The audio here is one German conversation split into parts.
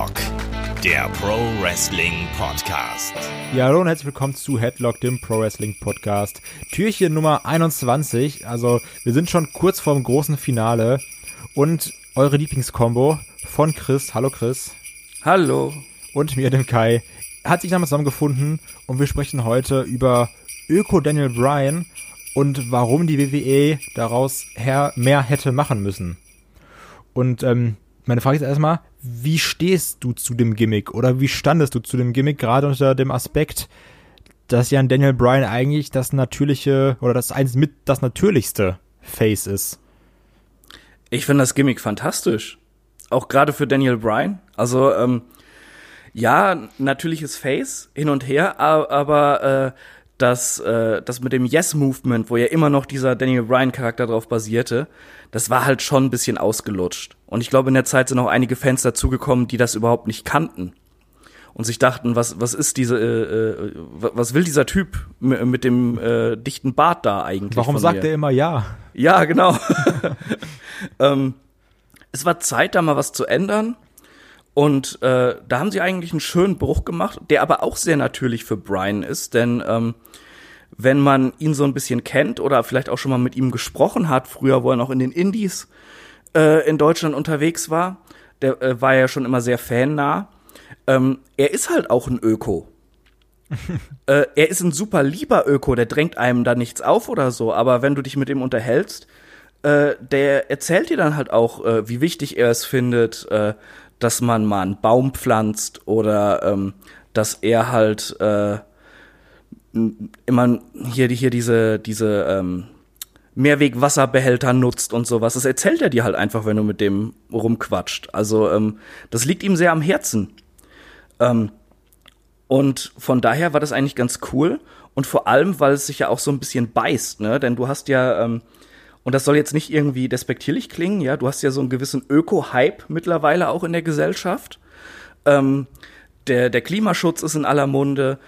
Headlock, der Pro Wrestling Podcast. Ja, hallo und herzlich willkommen zu Headlock, dem Pro Wrestling Podcast. Türchen Nummer 21. Also, wir sind schon kurz vorm großen Finale. Und eure Lieblingskombo von Chris. Hallo Chris. Hallo. Und mir, dem Kai, hat sich nochmal zusammengefunden und wir sprechen heute über Öko Daniel Bryan und warum die WWE daraus her mehr hätte machen müssen. Und ähm, meine Frage ist erstmal, wie stehst du zu dem Gimmick oder wie standest du zu dem Gimmick gerade unter dem Aspekt, dass ja Daniel Bryan eigentlich das natürliche oder das eins mit das natürlichste Face ist? Ich finde das Gimmick fantastisch. Auch gerade für Daniel Bryan. Also, ähm, ja, natürliches Face hin und her, aber äh, das, äh, das mit dem Yes-Movement, wo ja immer noch dieser Daniel Bryan-Charakter drauf basierte, das war halt schon ein bisschen ausgelutscht. Und ich glaube, in der Zeit sind auch einige Fans dazugekommen, die das überhaupt nicht kannten. Und sich dachten, was, was ist diese, äh, äh was will dieser Typ mit dem äh, dichten Bart da eigentlich? Warum sagt er immer ja? Ja, genau. ähm, es war Zeit, da mal was zu ändern. Und äh, da haben sie eigentlich einen schönen Bruch gemacht, der aber auch sehr natürlich für Brian ist, denn ähm, wenn man ihn so ein bisschen kennt oder vielleicht auch schon mal mit ihm gesprochen hat, früher, wo er noch in den Indies äh, in Deutschland unterwegs war, der äh, war ja schon immer sehr fannah. Ähm, er ist halt auch ein Öko. äh, er ist ein super lieber Öko, der drängt einem da nichts auf oder so, aber wenn du dich mit ihm unterhältst, äh, der erzählt dir dann halt auch, äh, wie wichtig er es findet, äh, dass man mal einen Baum pflanzt oder ähm, dass er halt äh, immer hier, hier diese, diese ähm, Mehrwegwasserbehälter nutzt und sowas. Das erzählt er dir halt einfach, wenn du mit dem rumquatscht. Also ähm, das liegt ihm sehr am Herzen. Ähm, und von daher war das eigentlich ganz cool. Und vor allem, weil es sich ja auch so ein bisschen beißt, ne? Denn du hast ja, ähm, und das soll jetzt nicht irgendwie despektierlich klingen, ja, du hast ja so einen gewissen Öko-Hype mittlerweile auch in der Gesellschaft. Ähm, der, der Klimaschutz ist in aller Munde,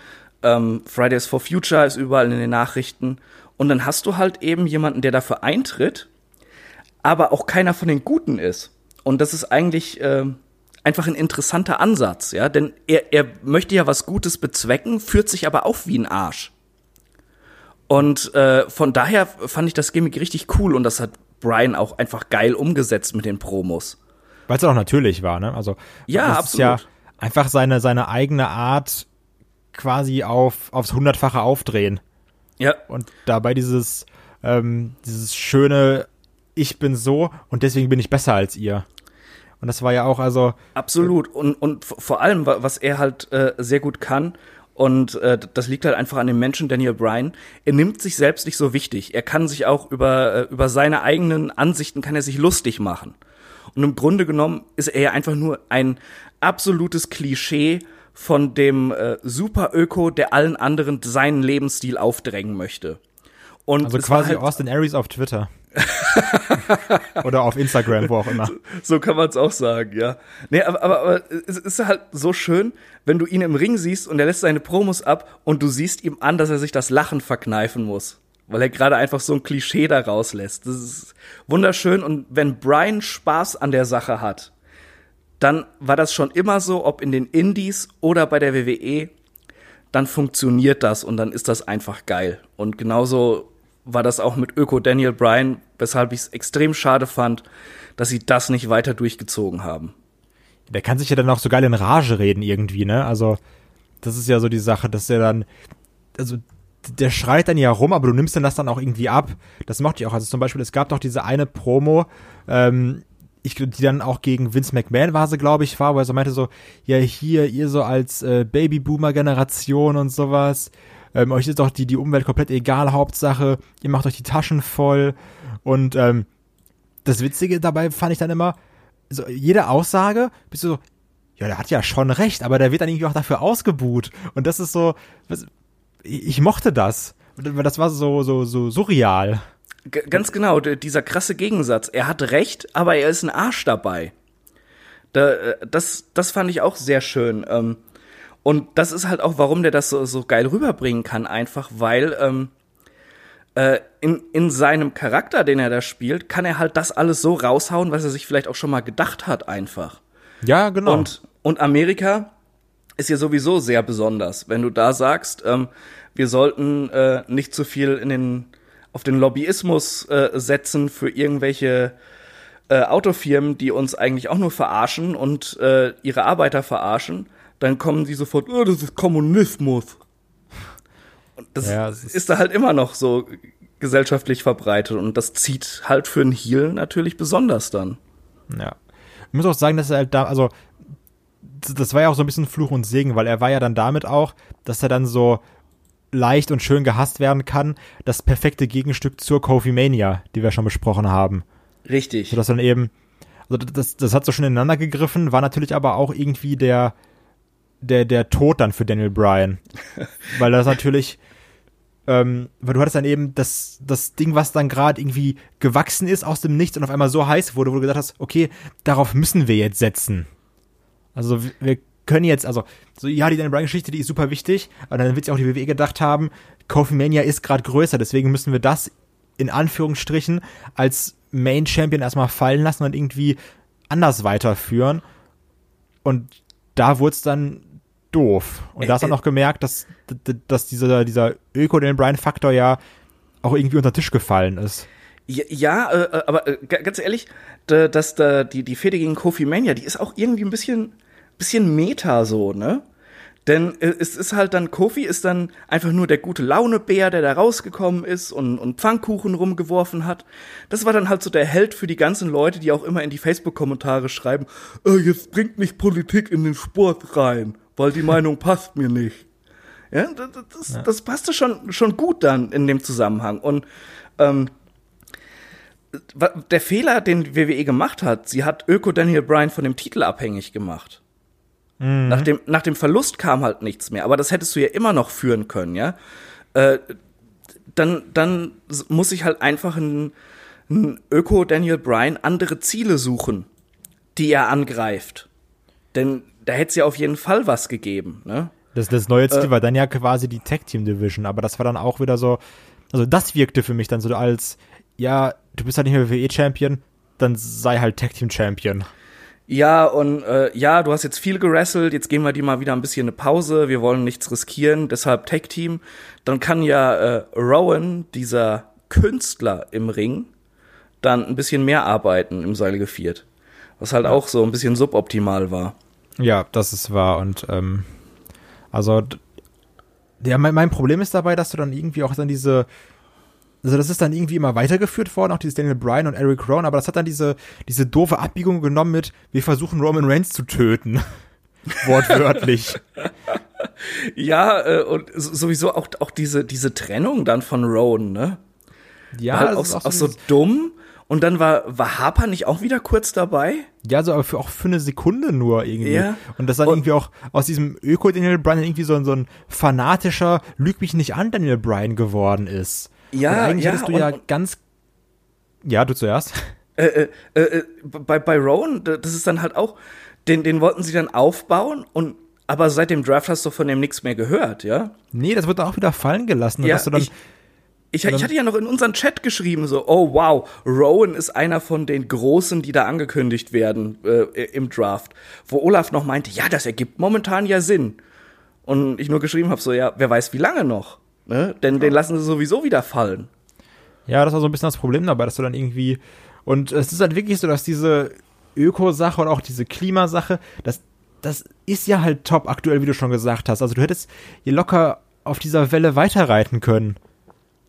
ähm, Fridays for Future ist überall in den Nachrichten. Und dann hast du halt eben jemanden, der dafür eintritt, aber auch keiner von den Guten ist. Und das ist eigentlich äh, einfach ein interessanter Ansatz, ja, denn er, er möchte ja was Gutes bezwecken, führt sich aber auf wie ein Arsch. Und äh, von daher fand ich das Gimmick richtig cool und das hat Brian auch einfach geil umgesetzt mit den Promos. Weil es auch natürlich war, ne? Also ja, absolut. ja einfach seine seine eigene Art quasi auf aufs hundertfache aufdrehen. Ja. Und dabei dieses ähm, dieses schöne ich bin so und deswegen bin ich besser als ihr. Und das war ja auch also absolut und und vor allem was er halt äh, sehr gut kann und äh, das liegt halt einfach an dem Menschen Daniel Bryan. Er nimmt sich selbst nicht so wichtig. Er kann sich auch über, äh, über seine eigenen Ansichten kann er sich lustig machen. Und im Grunde genommen ist er ja einfach nur ein absolutes Klischee von dem äh, Super-Öko, der allen anderen seinen Lebensstil aufdrängen möchte. Und also quasi halt Austin Aries auf Twitter. Oder auf Instagram, wo auch immer. So kann man es auch sagen, ja. Nee, aber, aber, aber es ist halt so schön, wenn du ihn im Ring siehst und er lässt seine Promos ab und du siehst ihm an, dass er sich das Lachen verkneifen muss. Weil er gerade einfach so ein Klischee da rauslässt. Das ist wunderschön. Und wenn Brian Spaß an der Sache hat, dann war das schon immer so, ob in den Indies oder bei der WWE, dann funktioniert das und dann ist das einfach geil. Und genauso war das auch mit Öko Daniel Bryan, weshalb ich es extrem schade fand, dass sie das nicht weiter durchgezogen haben. Der kann sich ja dann auch so geil in Rage reden irgendwie, ne? Also, das ist ja so die Sache, dass er dann, also, der schreit dann ja rum, aber du nimmst dann das dann auch irgendwie ab. Das mochte ich auch. Also zum Beispiel, es gab doch diese eine Promo, ähm, ich, die dann auch gegen Vince McMahon war sie, glaube ich, war, wo er so meinte so, ja, hier, ihr so als äh, Babyboomer-Generation und sowas, ähm, euch ist doch die, die Umwelt komplett egal, Hauptsache, ihr macht euch die Taschen voll. Und ähm, das Witzige dabei fand ich dann immer, so jede Aussage, bist du so, ja, der hat ja schon recht, aber der wird dann irgendwie auch dafür ausgebuht. Und das ist so, ich mochte das. Das war so, so, so surreal. G ganz genau, dieser krasse Gegensatz. Er hat recht, aber er ist ein Arsch dabei. Da, äh, das, das fand ich auch sehr schön. Ähm, und das ist halt auch, warum der das so, so geil rüberbringen kann, einfach weil ähm, äh, in, in seinem Charakter, den er da spielt, kann er halt das alles so raushauen, was er sich vielleicht auch schon mal gedacht hat, einfach. Ja, genau. Und, Und Amerika ist ja sowieso sehr besonders, wenn du da sagst, ähm, wir sollten äh, nicht zu viel in den auf den Lobbyismus äh, setzen für irgendwelche äh, Autofirmen, die uns eigentlich auch nur verarschen und äh, ihre Arbeiter verarschen, dann kommen die sofort, oh, das ist Kommunismus. Und das Ja, ist, ist- da halt immer noch so gesellschaftlich verbreitet und das zieht halt für einen Heal natürlich besonders dann. Ja. Ich muss auch sagen, dass er halt da, also, das das war ja auch so ein bisschen Fluch und Segen, weil er war ja dann damit auch, dass er dann so leicht und schön gehasst werden kann, das perfekte Gegenstück zur Kofi Mania, die wir schon besprochen haben. Richtig. Sodass dann eben, also das, das hat so schon ineinander gegriffen, war natürlich aber auch irgendwie der, der, der Tod dann für Daniel Bryan. weil das natürlich, ähm, weil du hattest dann eben das, das Ding, was dann gerade irgendwie gewachsen ist aus dem Nichts und auf einmal so heiß wurde, wo du gesagt hast, okay, darauf müssen wir jetzt setzen. Also wir- können jetzt, also, so, ja, die Daniel Bryan-Geschichte, die ist super wichtig, aber dann wird sich auch die WWE gedacht haben, Kofi Mania ist gerade größer, deswegen müssen wir das in Anführungsstrichen als Main Champion erstmal fallen lassen und irgendwie anders weiterführen. Und da wurde es dann doof. Und da hast du dann auch gemerkt, dass, dass dieser, dieser Öko-Daniel Bryan-Faktor ja auch irgendwie unter den Tisch gefallen ist. Ja, äh, äh, aber äh, ga- ganz ehrlich, da, dass da die, die Fehde gegen Kofi Mania, die ist auch irgendwie ein bisschen, bisschen Meta so, ne? Denn äh, es ist halt dann, Kofi ist dann einfach nur der gute Launebär, der da rausgekommen ist und, und Pfannkuchen rumgeworfen hat. Das war dann halt so der Held für die ganzen Leute, die auch immer in die Facebook-Kommentare schreiben, äh, jetzt bringt nicht Politik in den Sport rein, weil die Meinung passt mir nicht. Ja, das, das, das passte schon, schon gut dann in dem Zusammenhang. Und ähm, der Fehler, den WWE gemacht hat, sie hat Öko Daniel Bryan von dem Titel abhängig gemacht. Nach, dem, nach dem Verlust kam halt nichts mehr, aber das hättest du ja immer noch führen können, ja. Äh, dann, dann muss ich halt einfach ein, ein Öko Daniel Bryan andere Ziele suchen, die er angreift. Denn da hätte es ja auf jeden Fall was gegeben, ne? Das, das neue Ziel war dann ja quasi die Tag Team Division, aber das war dann auch wieder so, also das wirkte für mich dann so als, ja, du bist halt nicht mehr WWE Champion, dann sei halt Tag Team Champion. Ja, und äh, ja, du hast jetzt viel gerasselt, jetzt geben wir dir mal wieder ein bisschen eine Pause, wir wollen nichts riskieren, deshalb Tag Team. Dann kann ja äh, Rowan, dieser Künstler im Ring, dann ein bisschen mehr arbeiten im Seil geviert. Was halt auch so ein bisschen suboptimal war. Ja, das ist wahr und ähm, also ja, mein, mein Problem ist dabei, dass du dann irgendwie auch dann diese also das ist dann irgendwie immer weitergeführt worden, auch dieses Daniel Bryan und Eric Rowan, aber das hat dann diese, diese doofe Abbiegung genommen mit, wir versuchen Roman Reigns zu töten. Wortwörtlich. Ja, äh, und sowieso auch, auch diese, diese Trennung dann von Rowan, ne? Ja, halt das auch, ist auch, auch so dumm. Und dann war, war Harper nicht auch wieder kurz dabei? Ja, so aber für, auch für eine Sekunde nur irgendwie. Ja. Und das dann Und- irgendwie auch aus diesem Öko-Daniel Bryan irgendwie so, ein- so ein fanatischer, lüg mich nicht an Daniel Bryan geworden ist. Ja, und eigentlich ja, hättest du und- ja ganz. Ja, du zuerst. äh, äh, äh, äh, bei, bei Rowan, das ist dann halt auch, den, den wollten sie dann aufbauen und aber seit dem Draft hast du von dem nichts mehr gehört, ja? Nee, das wird dann auch wieder fallen gelassen. Ja, dass du dann, ich, ich, ich hatte ja noch in unseren Chat geschrieben, so, oh wow, Rowan ist einer von den Großen, die da angekündigt werden äh, im Draft. Wo Olaf noch meinte, ja, das ergibt momentan ja Sinn. Und ich nur geschrieben habe, so, ja, wer weiß wie lange noch. Ne? Denn den lassen sie sowieso wieder fallen. ja, das war so ein bisschen das Problem dabei, dass du dann irgendwie. Und es ist halt wirklich so, dass diese Öko-Sache und auch diese Klimasache, das, das ist ja halt top aktuell, wie du schon gesagt hast. Also du hättest hier locker auf dieser Welle weiterreiten können.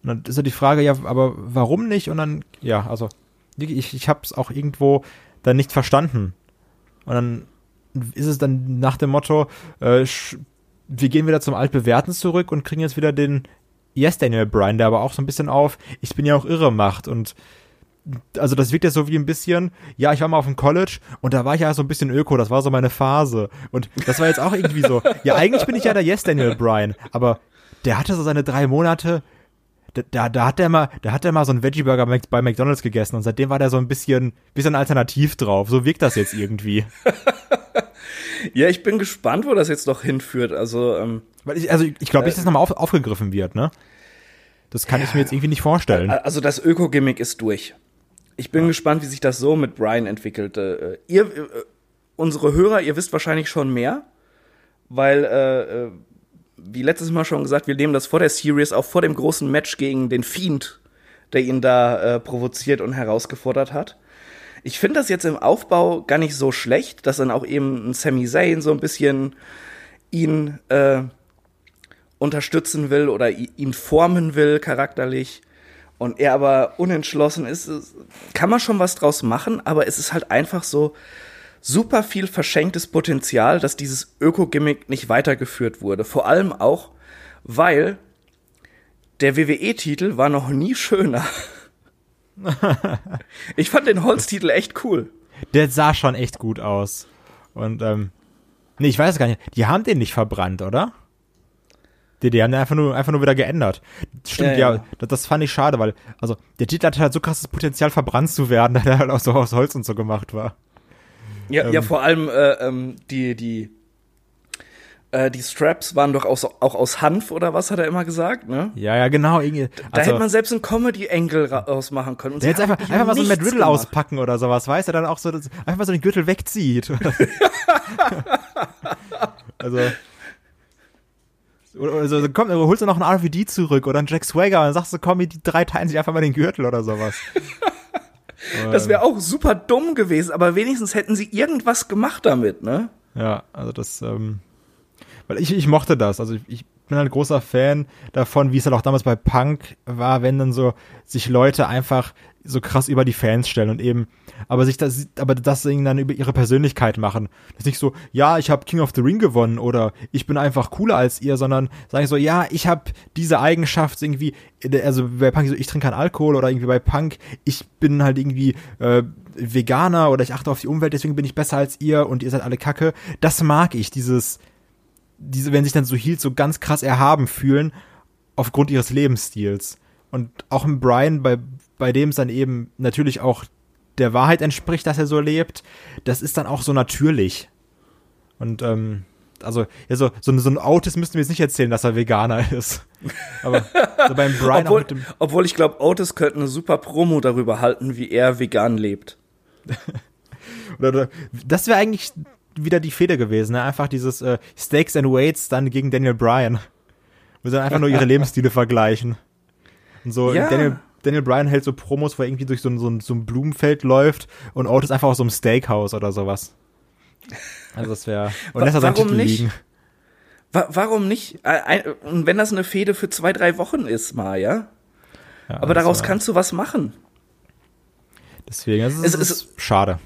Und dann ist ja die Frage, ja, aber warum nicht? Und dann, ja, also, ich, ich habe es auch irgendwo dann nicht verstanden. Und dann ist es dann nach dem Motto, äh, wir gehen wieder zum Altbewährten zurück und kriegen jetzt wieder den Yes Daniel Bryan, der aber auch so ein bisschen auf, ich bin ja auch irre macht und also das wirkt ja so wie ein bisschen, ja, ich war mal auf dem College und da war ich ja so ein bisschen Öko, das war so meine Phase. Und das war jetzt auch irgendwie so, ja, eigentlich bin ich ja der Yes Daniel Bryan, aber der hatte so seine drei Monate, da, da, hat der mal, da hat der mal so einen Veggie Burger bei- McDonalds gegessen und seitdem war der so ein bisschen, bisschen alternativ drauf. So wirkt das jetzt irgendwie. Ja, ich bin gespannt, wo das jetzt noch hinführt. Also, ähm, Weil ich, also ich, glaube nicht, dass das nochmal auf, aufgegriffen wird, ne? Das kann ich mir jetzt irgendwie nicht vorstellen. Also das Öko-Gimmick ist durch. Ich bin gespannt, wie sich das so mit Brian entwickelt. Äh, ihr, äh, unsere Hörer, ihr wisst wahrscheinlich schon mehr, weil, äh, äh, wie letztes Mal schon gesagt, wir nehmen das vor der Series, auch vor dem großen Match gegen den Fiend, der ihn da äh, provoziert und herausgefordert hat. Ich finde das jetzt im Aufbau gar nicht so schlecht, dass dann auch eben ein Sami Zayn so ein bisschen ihn äh, unterstützen will oder ihn formen will charakterlich und er aber unentschlossen ist, kann man schon was draus machen, aber es ist halt einfach so super viel verschenktes Potenzial, dass dieses Öko-Gimmick nicht weitergeführt wurde. Vor allem auch, weil der WWE-Titel war noch nie schöner. ich fand den Holztitel echt cool. Der sah schon echt gut aus. Und, ähm, nee, ich weiß gar nicht. Die haben den nicht verbrannt, oder? Die, die haben den einfach nur, einfach nur wieder geändert. Stimmt, ja, ja. Das, das, fand ich schade, weil, also, der Titel hatte halt so krasses Potenzial, verbrannt zu werden, da er halt auch so aus Holz und so gemacht war. Ja, ähm, ja, vor allem, äh, ähm, die, die, äh, die Straps waren doch aus, auch aus Hanf oder was hat er immer gesagt, ne? Ja, ja, genau. Also, da hätte man selbst einen Comedy-Engel rausmachen können. Und der hätte einfach, einfach mal so ein Matt Riddle gemacht. auspacken oder sowas, weißt du, dann auch so, dass, einfach mal so den Gürtel wegzieht. also. Oder, oder so, komm, holst du noch einen RVD zurück oder einen Jack Swagger und dann sagst du, komm, die drei teilen sich einfach mal den Gürtel oder sowas. das wäre auch super dumm gewesen, aber wenigstens hätten sie irgendwas gemacht damit, ne? Ja, also das, ähm, weil ich, ich mochte das. Also ich, ich bin ein großer Fan davon, wie es halt auch damals bei Punk war, wenn dann so sich Leute einfach so krass über die Fans stellen und eben, aber sich das, aber das Ding dann über ihre Persönlichkeit machen. Das ist nicht so, ja, ich habe King of the Ring gewonnen oder ich bin einfach cooler als ihr, sondern sagen so, ja, ich habe diese Eigenschaft irgendwie, also bei Punk so, ich trinke keinen Alkohol oder irgendwie bei Punk, ich bin halt irgendwie äh, Veganer oder ich achte auf die Umwelt, deswegen bin ich besser als ihr und ihr seid alle Kacke. Das mag ich, dieses, diese, wenn sich dann so Heels so ganz krass erhaben fühlen, aufgrund ihres Lebensstils. Und auch im Brian, bei, bei dem es dann eben natürlich auch der Wahrheit entspricht, dass er so lebt, das ist dann auch so natürlich. Und ähm, also ja, so, so, so ein Otis müssten wir jetzt nicht erzählen, dass er Veganer ist. Aber so beim Brian obwohl, obwohl ich glaube, Otis könnte eine super Promo darüber halten, wie er vegan lebt. oder, oder, das wäre eigentlich wieder die Fehde gewesen, ne? Einfach dieses äh, Stakes and Weights dann gegen Daniel Bryan. Wo sie dann einfach nur ihre Lebensstile vergleichen. Und so, ja. Daniel, Daniel Bryan hält so Promos, wo er irgendwie durch so ein, so ein, so ein Blumenfeld läuft und Otis einfach aus so einem Steakhouse oder sowas. Also das wäre. Und lässt er seinen Titel nicht? liegen. Warum nicht? Und wenn das eine Fehde für zwei, drei Wochen ist, mal, ja? ja Aber daraus war... kannst du was machen. Deswegen, also es, es, ist schade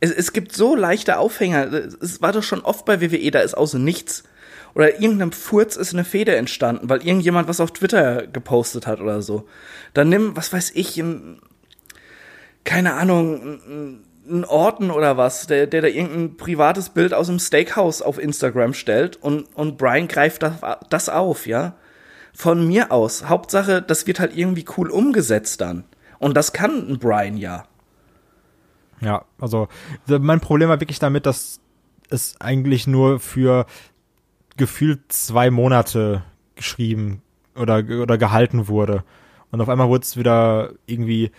es, es gibt so leichte Aufhänger. Es war doch schon oft bei WWE, da ist außer nichts. Oder irgendeinem Furz ist eine Feder entstanden, weil irgendjemand was auf Twitter gepostet hat oder so. Dann nimm, was weiß ich, ein, keine Ahnung, einen Orten oder was, der, der da irgendein privates Bild aus einem Steakhouse auf Instagram stellt und, und Brian greift das, das auf, ja. Von mir aus. Hauptsache, das wird halt irgendwie cool umgesetzt dann. Und das kann ein Brian ja. Ja, also mein Problem war wirklich damit, dass es eigentlich nur für gefühlt zwei Monate geschrieben oder, oder gehalten wurde. Und auf einmal wurde es wieder irgendwie,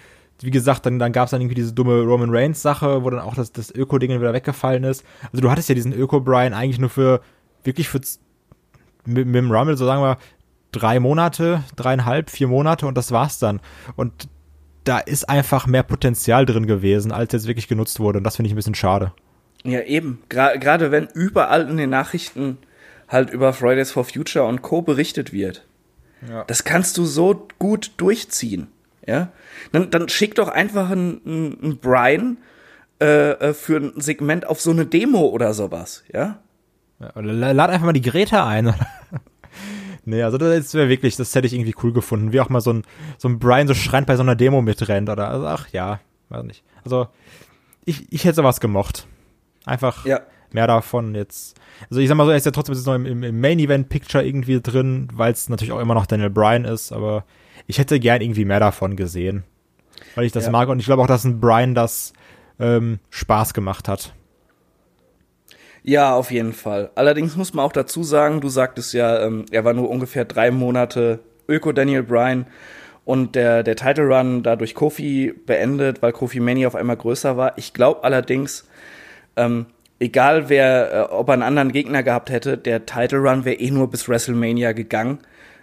wie gesagt, dann, dann gab es dann irgendwie diese dumme Roman Reigns Sache, wo dann auch das, das Öko-Ding wieder weggefallen ist. Also du hattest ja diesen Öko-Brian eigentlich nur für, wirklich für, mit, mit dem Rumble, so sagen wir, drei Monate, dreieinhalb, vier Monate und das war's dann. Und da ist einfach mehr Potenzial drin gewesen, als jetzt wirklich genutzt wurde. Und das finde ich ein bisschen schade. Ja, eben. Gerade wenn überall in den Nachrichten halt über Fridays for Future und Co. berichtet wird. Ja. Das kannst du so gut durchziehen. Ja? Dann, dann schick doch einfach einen, einen Brian äh, äh, für ein Segment auf so eine Demo oder sowas, ja? ja lad einfach mal die Greta ein. Nee, also das wäre wirklich, das hätte ich irgendwie cool gefunden. Wie auch mal so ein, so ein Brian so schreiend bei so einer Demo mitrennt oder, also, ach ja, weiß nicht. Also, ich, ich hätte sowas gemocht. Einfach ja. Mehr davon jetzt. Also ich sag mal so, er ist ja trotzdem jetzt noch im, im Main-Event-Picture irgendwie drin, weil es natürlich auch immer noch Daniel Bryan ist, aber ich hätte gern irgendwie mehr davon gesehen. Weil ich das ja. mag und ich glaube auch, dass ein Brian das ähm, Spaß gemacht hat. Ja, auf jeden Fall. Allerdings muss man auch dazu sagen, du sagtest ja, ähm, er war nur ungefähr drei Monate Öko Daniel Bryan und der, der Title Run dadurch Kofi beendet, weil Kofi Mania auf einmal größer war. Ich glaube allerdings, ähm, egal wer, äh, ob er einen anderen Gegner gehabt hätte, der Title Run wäre eh nur bis WrestleMania gegangen,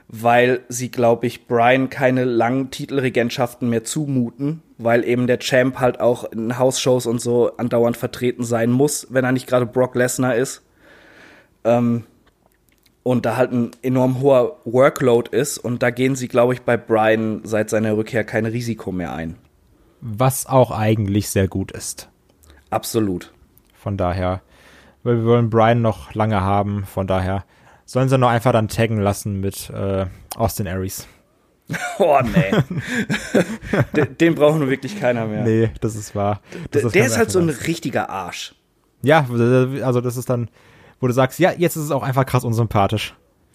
weil sie, glaube ich, Brian keine langen Titelregentschaften mehr zumuten, weil eben der Champ halt auch in House-Shows und so andauernd vertreten sein muss, wenn er nicht gerade Brock Lesnar ist. Ähm, und da halt ein enorm hoher Workload ist und da gehen sie, glaube ich, bei Brian seit seiner Rückkehr kein Risiko mehr ein. Was auch eigentlich sehr gut ist. Absolut. Von daher, weil wir wollen Brian noch lange haben, von daher sollen sie noch einfach dann taggen lassen mit äh, Austin Aries. Oh, nee. den, den braucht nur wirklich keiner mehr. Nee, das ist wahr. Das der, der ist halt so ein richtiger Arsch. Ja, also das ist dann, wo du sagst, ja, jetzt ist es auch einfach krass unsympathisch.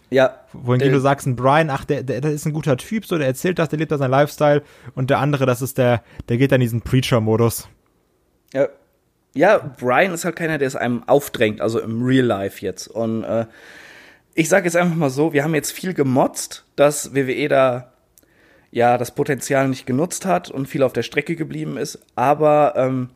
Ja. Wohingegen du sagst, ein Brian, ach, der, der, der ist ein guter Typ, so, der erzählt das, der lebt da seinen Lifestyle und der andere, das ist der, der geht dann in diesen Preacher-Modus. Ja, ja, Brian ist halt keiner, der es einem aufdrängt, also im Real Life jetzt. Und äh, ich sage jetzt einfach mal so, wir haben jetzt viel gemotzt, dass WWE da ja das Potenzial nicht genutzt hat und viel auf der Strecke geblieben ist. Aber ähm,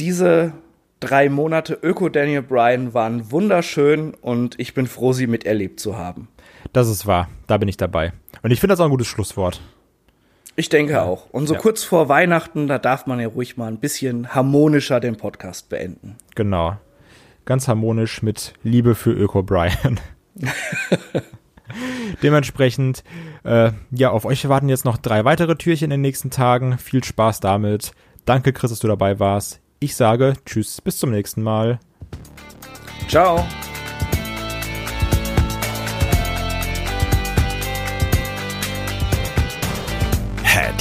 diese drei Monate Öko Daniel Bryan waren wunderschön und ich bin froh, sie miterlebt zu haben. Das ist wahr, da bin ich dabei. Und ich finde das auch ein gutes Schlusswort. Ich denke auch. Und so ja. kurz vor Weihnachten, da darf man ja ruhig mal ein bisschen harmonischer den Podcast beenden. Genau. Ganz harmonisch mit Liebe für Öko Brian. Dementsprechend, äh, ja, auf euch warten jetzt noch drei weitere Türchen in den nächsten Tagen. Viel Spaß damit. Danke, Chris, dass du dabei warst. Ich sage Tschüss, bis zum nächsten Mal. Ciao.